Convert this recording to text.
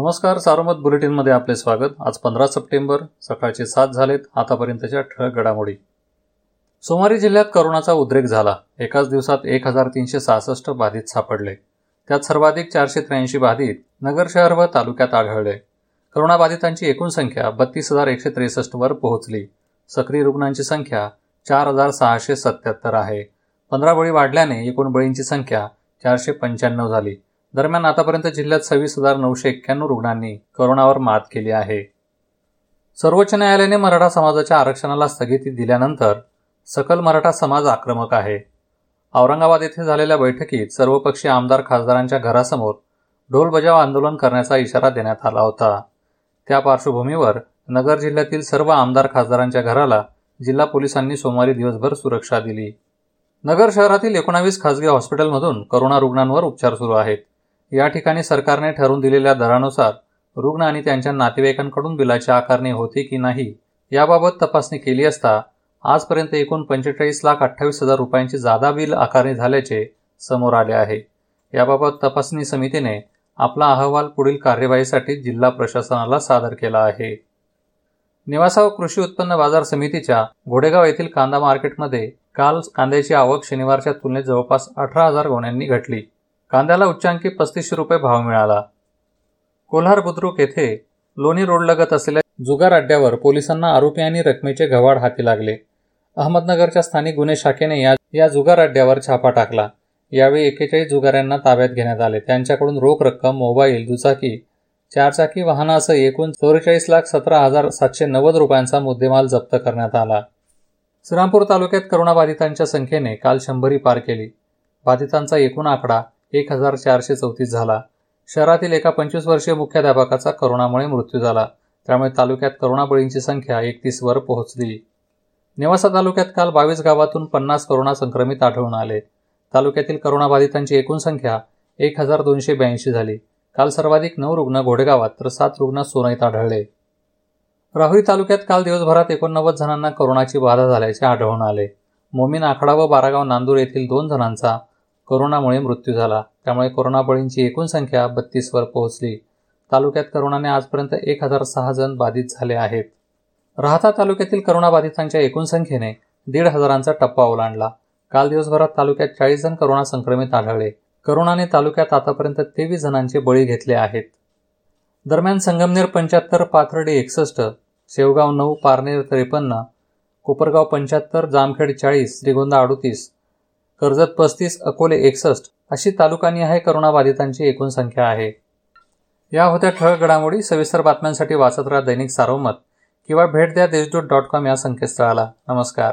नमस्कार सारोमत बुलेटिनमध्ये आपले स्वागत. आज पंधरा सप्टेंबर सकाळचे सात झालेत आतापर्यंतच्या ठळक घडामोडी. सोमवारी जिल्ह्यात करोनाचा उद्रेक झाला. एकाच दिवसात एक हजार तीनशे सहासष्ट बाधित सापडले. त्यात सर्वाधिक चारशे त्र्याऐंशी बाधित नगर शहर व तालुक्यात आढळले. करोनाबाधितांची एकूण संख्या बत्तीस हजार एकशे त्रेसष्टवर पोहोचली. सक्रिय रुग्णांची संख्या चार हजार सहाशे सत्याहत्तर आहे. पंधरा बळी वाढल्याने एकूण बळींची संख्या चारशे पंच्याण्णव झाली. दरम्यान आतापर्यंत जिल्ह्यात सव्वीस हजार नऊशे एक्क्याण्णव रुग्णांनी करोनावर मात केली आहे. सर्वोच्च न्यायालयाने मराठा समाजाच्या आरक्षणाला स्थगिती दिल्यानंतर सकल मराठा समाज आक्रमक आहे. औरंगाबाद येथे झालेल्या बैठकीत सर्वपक्षीय आमदार खासदारांच्या घरासमोर ढोल बजाव आंदोलन करण्याचा इशारा देण्यात आला होता. त्या पार्श्वभूमीवर नगर जिल्ह्यातील सर्व आमदार खासदारांच्या घराला जिल्हा पोलिसांनी सोमवारी दिवसभर सुरक्षा दिली. नगर शहरातील एकोणावीस खासगी हॉस्पिटलमधून करोना रुग्णांवर उपचार सुरू आहेत. या ठिकाणी सरकारने ठरवून दिलेल्या दरानुसार रुग्ण आणि त्यांच्या नातेवाईकांकडून बिलाची आकारणी होती की नाही याबाबत तपासणी केली असता आजपर्यंत एकूण पंचेचाळीस लाख अठ्ठावीस हजार रुपयांची जादा बिल आकारणी झाल्याचे समोर आले आहे. याबाबत तपासणी समितीने आपला अहवाल पुढील कार्यवाहीसाठी जिल्हा प्रशासनाला सादर केला आहे. निवासा व कृषी उत्पन्न बाजार समितीच्या घोडेगाव येथील कांदा मार्केटमध्ये काल कांद्याची आवक शनिवारच्या तुलनेत जवळपास अठरा हजार गोण्यांनी घटली. कांद्याला उच्चांकी पस्तीसशे रुपये भाव मिळाला. कोल्हार बुद्रुक येथे लोणी रोडलगत असलेल्या जुगार अड्ड्यावर पोलिसांना आरोपी आणि रकमेचे गवाड हाती लागले. अहमदनगरच्या स्थानिक गुन्हे शाखेने या या जुगार अड्ड्यावर छापा टाकला. यावेळी एकेचाळीस जुगाऱ्यांना ताब्यात घेण्यात आले. त्यांच्याकडून रोख रक्कम मोबाईल दुचाकी चारचाकी वाहनासह एकूण चौवेचाळीस लाख सतरा हजार सातशे नव्वद रुपयांचा मुद्देमाल जप्त करण्यात आला. श्रीरामपूर तालुक्यात करोनाबाधितांच्या संख्येने काल शंभरी पार केली. बाधितांचा एकूण आकडा एक हजार चारशे चौतीस झाला. शहरातील एका पंचवीस वर्षीय मुख्याध्यापकाचा करोनामुळे मृत्यू झाला. त्यामुळे तालुक्यात करोनाबळींची संख्या एकतीसवर पोहोचली. नेवासा तालुक्यात काल बावीस गावातून पन्नास करोना संक्रमित आढळून आले. तालुक्यातील करोनाबाधितांची एकूण संख्या एक हजार दोनशे ब्याऐंशी झाली. काल सर्वाधिक नऊ रुग्ण घोडेगावात तर सात रुग्ण सोनईत आढळले. राहुरी तालुक्यात काल दिवसभरात एकोणनव्वद जणांना करोनाची बाधा झाल्याचे आढळून आले. मोमीन आखाडा व बारागाव नांदूर येथील दोन जणांचा कोरोनामुळे मृत्यू झाला. त्यामुळे कोरोना बळींची एकूण संख्या बत्तीसवर पोहोचली. तालुक्यात करोनाने आजपर्यंत एक हजार सहा जण बाधित झाले आहेत. राहता तालुक्यातील करोनाबाधितांच्या एकूण संख्येने दीड हजारांचा टप्पा ओलांडला. काल दिवसभरात तालुक्यात चाळीस जण करोना संक्रमित आढळले. करोनाने तालुक्यात आतापर्यंत तेवीस जणांचे बळी घेतले आहेत. दरम्यान संगमनेर पंच्याहत्तर पाथर्डी एकसष्ट शेवगाव नऊ पारनेर त्रेपन्न कोपरगाव पंच्याहत्तर जामखेड चाळीस श्रीगोंदा अडोतीस कर्जत पस्तीस अकोले एकसष्ट अशी तालुकानी आहे करोनाबाधितांची एकूण संख्या आहे. या होत्या ठळक घडामोडी सविस्तर बातम्यांसाठी वाचत राहा दैनिक सार्वमत किंवा भेट द्या देशदूत डॉट कॉम या संकेतस्थळाला. नमस्कार.